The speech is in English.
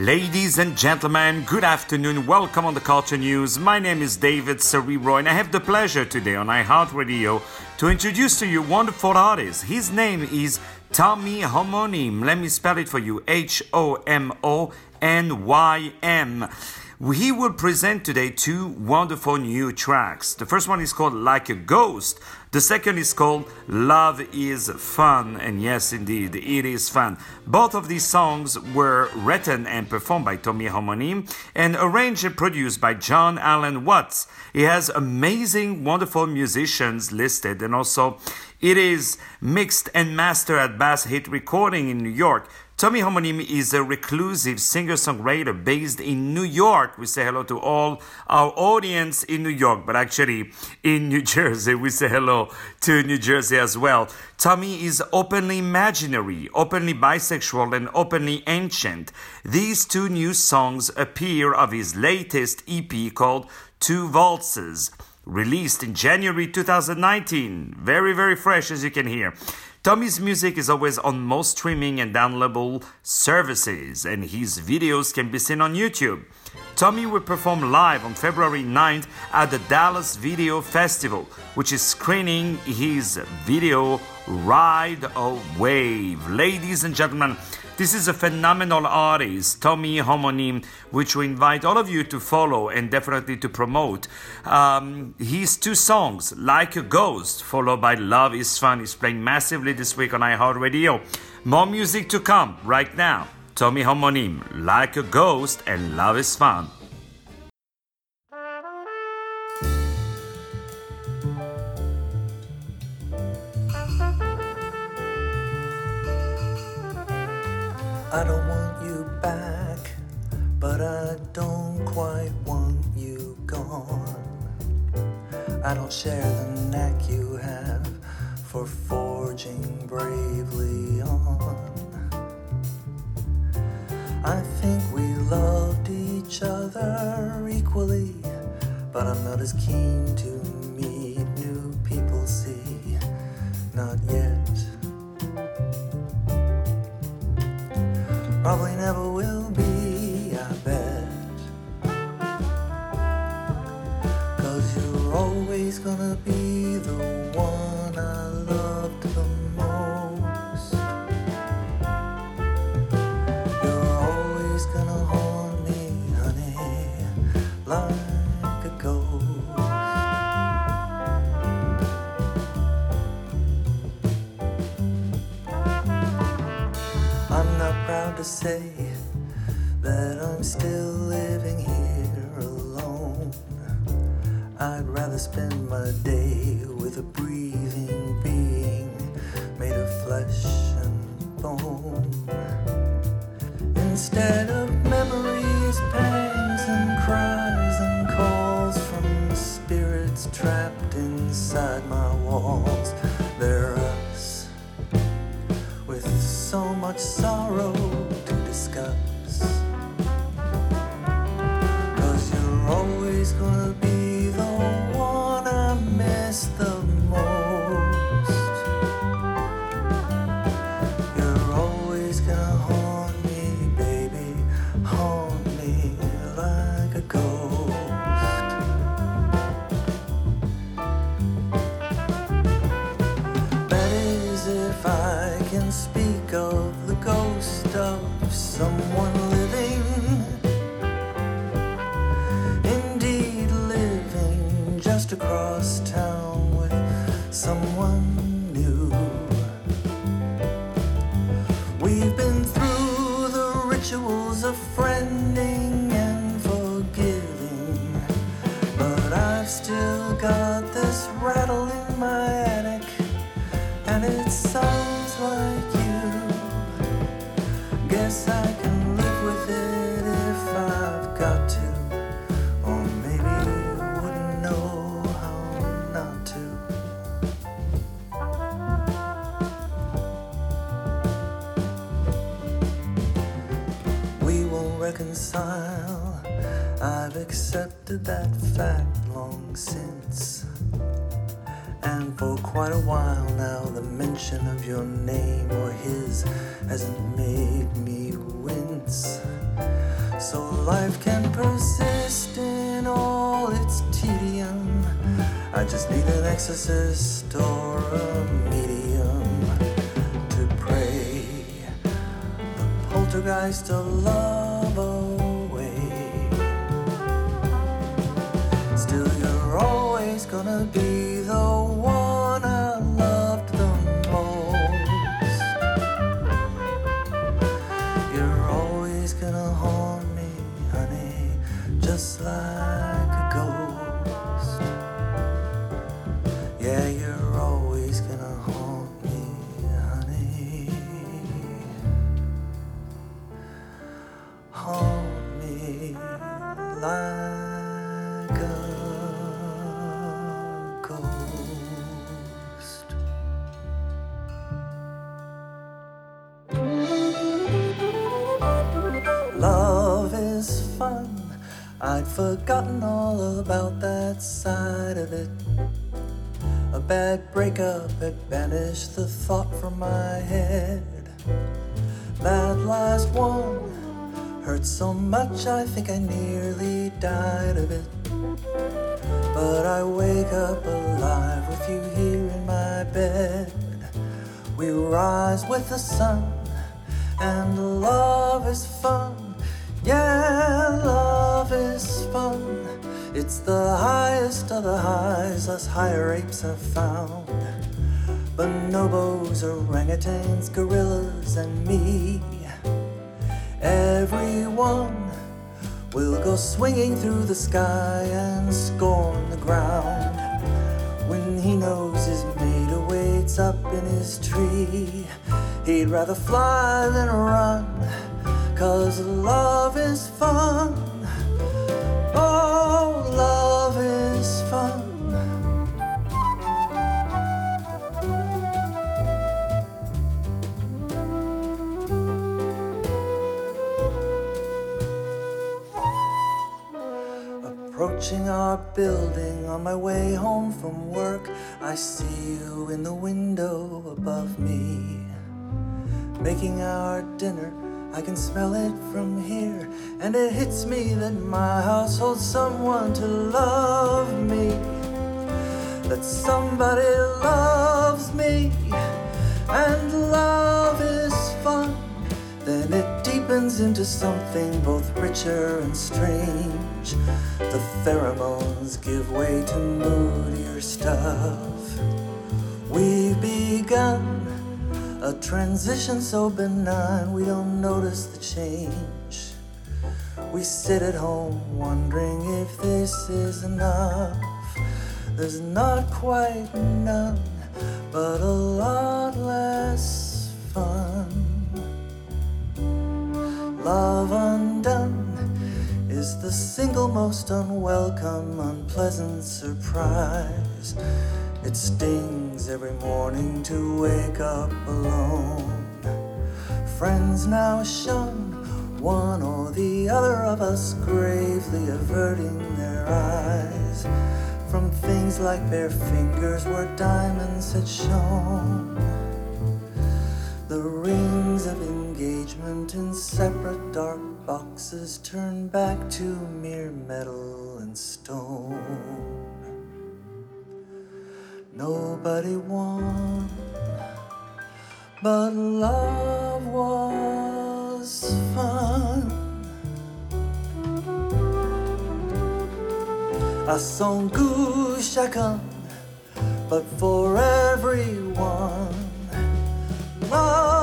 Ladies and gentlemen, good afternoon. Welcome on the Culture News. My name is David Cerebro, and I have the pleasure today on iHeartRadio to introduce to you wonderful artist. His name is Tommy Homonym. Let me spell it for you H O M O N Y M. He will present today two wonderful new tracks. The first one is called Like a Ghost. The second is called Love is Fun. And yes, indeed, it is fun. Both of these songs were written and performed by Tommy Homonym and arranged and produced by John Allen Watts. He has amazing, wonderful musicians listed and also it is mixed and mastered at Bass Hit Recording in New York. Tommy Homonym is a reclusive singer-songwriter based in New York. We say hello to all our audience in New York, but actually in New Jersey, we say hello to New Jersey as well. Tommy is openly imaginary, openly bisexual, and openly ancient. These two new songs appear of his latest EP called Two Waltzes released in January 2019. Very, very fresh as you can hear. Tommy's music is always on most streaming and downloadable services, and his videos can be seen on YouTube. Tommy will perform live on February 9th at the Dallas Video Festival, which is screening his video Ride a Wave. Ladies and gentlemen, this is a phenomenal artist, Tommy Homonym, which we invite all of you to follow and definitely to promote. Um, his two songs, Like a Ghost, followed by Love is Fun, is playing massively this week on iHeartRadio. More music to come right now. Tommy Homonym, Like a Ghost, and Love is Fun. I don't want you back, but I don't quite want you gone. I don't share the knack you have for forging bravely on. I think we loved each other equally, but I'm not as keen to meet new people, see, not yet. Say that I'm still living here alone. I'd rather spend my day with a breathing being made of flesh and bone. Instead of Speak of the ghost of someone living. Indeed, living just across town with someone new. We've been through the rituals of friending Guess I can live with it if I've got to. Or maybe wouldn't know how not to. We won't reconcile. I've accepted that fact long since. And for quite a while now, the mention of your name or his hasn't made me wince. so life can persist in all its tedium. I just need an exorcist or a medium to pray the poltergeist of love away. Still, you're always gonna be I'd forgotten all about that side of it. A bad breakup had banished the thought from my head. That last one hurt so much, I think I nearly died of it. But I wake up alive with you here in my bed. We rise with the sun, and love is fun. Yeah, love is fun. It's the highest of the highs us higher apes have found. Bonobos, orangutans, gorillas, and me. Everyone will go swinging through the sky and scorn the ground. When he knows his mate awaits up in his tree, he'd rather fly than run. Cause love is fun. Our building on my way home from work, I see you in the window above me. Making our dinner, I can smell it from here, and it hits me that my house holds someone to love me. That somebody loves me, and love is fun. Then it into something both richer and strange. The pheromones give way to moodier stuff. We've begun a transition so benign we don't notice the change. We sit at home wondering if this is enough. There's not quite none, but a lot less fun. Love undone is the single most unwelcome, unpleasant surprise. It stings every morning to wake up alone. Friends now shun one or the other of us, gravely averting their eyes from things like bare fingers where diamonds had shone. The rings of engagement in separate dark boxes turn back to mere metal and stone. Nobody won, but love was fun. A song chacun, but for everyone. Love